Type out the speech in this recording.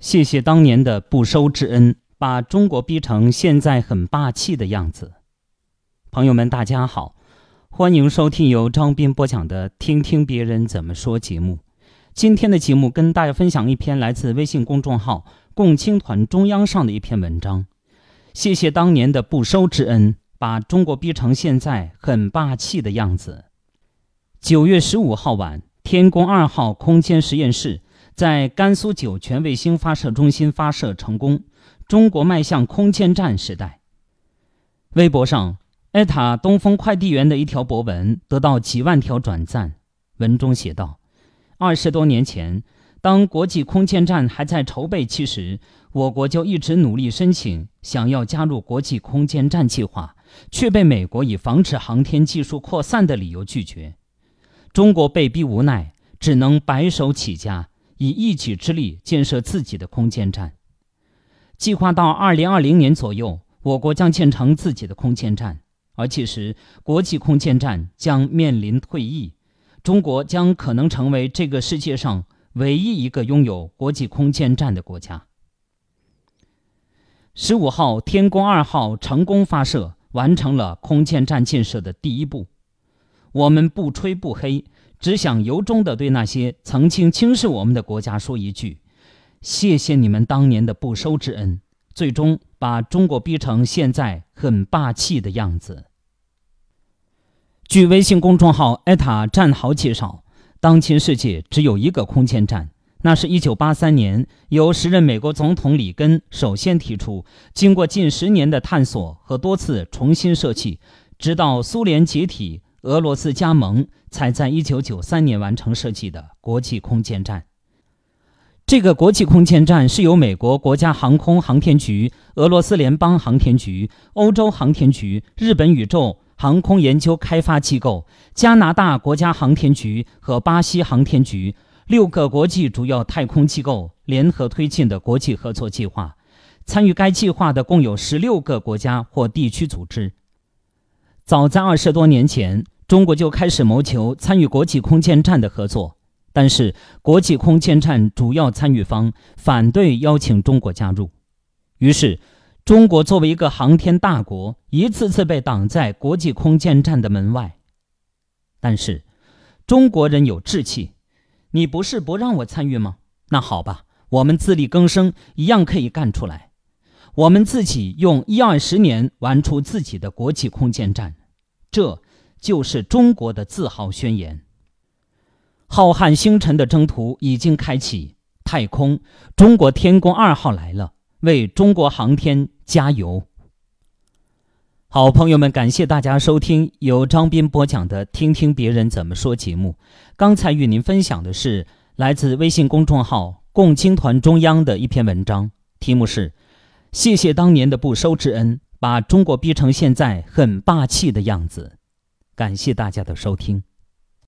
谢谢当年的不收之恩，把中国逼成现在很霸气的样子。朋友们，大家好，欢迎收听由张斌播讲的《听听别人怎么说》节目。今天的节目跟大家分享一篇来自微信公众号“共青团中央”上的一篇文章。谢谢当年的不收之恩，把中国逼成现在很霸气的样子。九月十五号晚，天宫二号空间实验室。在甘肃酒泉卫星发射中心发射成功，中国迈向空间站时代。微博上，艾塔东风快递员的一条博文得到几万条转赞。文中写道：“二十多年前，当国际空间站还在筹备期时，我国就一直努力申请，想要加入国际空间站计划，却被美国以防止航天技术扩散的理由拒绝。中国被逼无奈，只能白手起家。”以一己之力建设自己的空间站，计划到二零二零年左右，我国将建成自己的空间站。而届时，国际空间站将面临退役，中国将可能成为这个世界上唯一一个拥有国际空间站的国家。十五号，天宫二号成功发射，完成了空间站建设的第一步。我们不吹不黑。只想由衷地对那些曾经轻视我们的国家说一句：谢谢你们当年的不收之恩，最终把中国逼成现在很霸气的样子。据微信公众号“艾塔战壕”介绍，当今世界只有一个空间站，那是一九八三年由时任美国总统里根首先提出，经过近十年的探索和多次重新设计，直到苏联解体。俄罗斯加盟，才在一九九三年完成设计的国际空间站。这个国际空间站是由美国国家航空航天局、俄罗斯联邦航天局、欧洲航天局、日本宇宙航空研究开发机构、加拿大国家航天局和巴西航天局六个国际主要太空机构联合推进的国际合作计划。参与该计划的共有十六个国家或地区组织。早在二十多年前，中国就开始谋求参与国际空间站的合作，但是国际空间站主要参与方反对邀请中国加入，于是，中国作为一个航天大国，一次次被挡在国际空间站的门外。但是，中国人有志气，你不是不让我参与吗？那好吧，我们自力更生，一样可以干出来。我们自己用一二十年玩出自己的国际空间站。这就是中国的自豪宣言。浩瀚星辰的征途已经开启，太空，中国天宫二号来了，为中国航天加油！好朋友们，感谢大家收听由张斌播讲的《听听别人怎么说》节目。刚才与您分享的是来自微信公众号“共青团中央”的一篇文章，题目是“谢谢当年的不收之恩”。把中国逼成现在很霸气的样子，感谢大家的收听。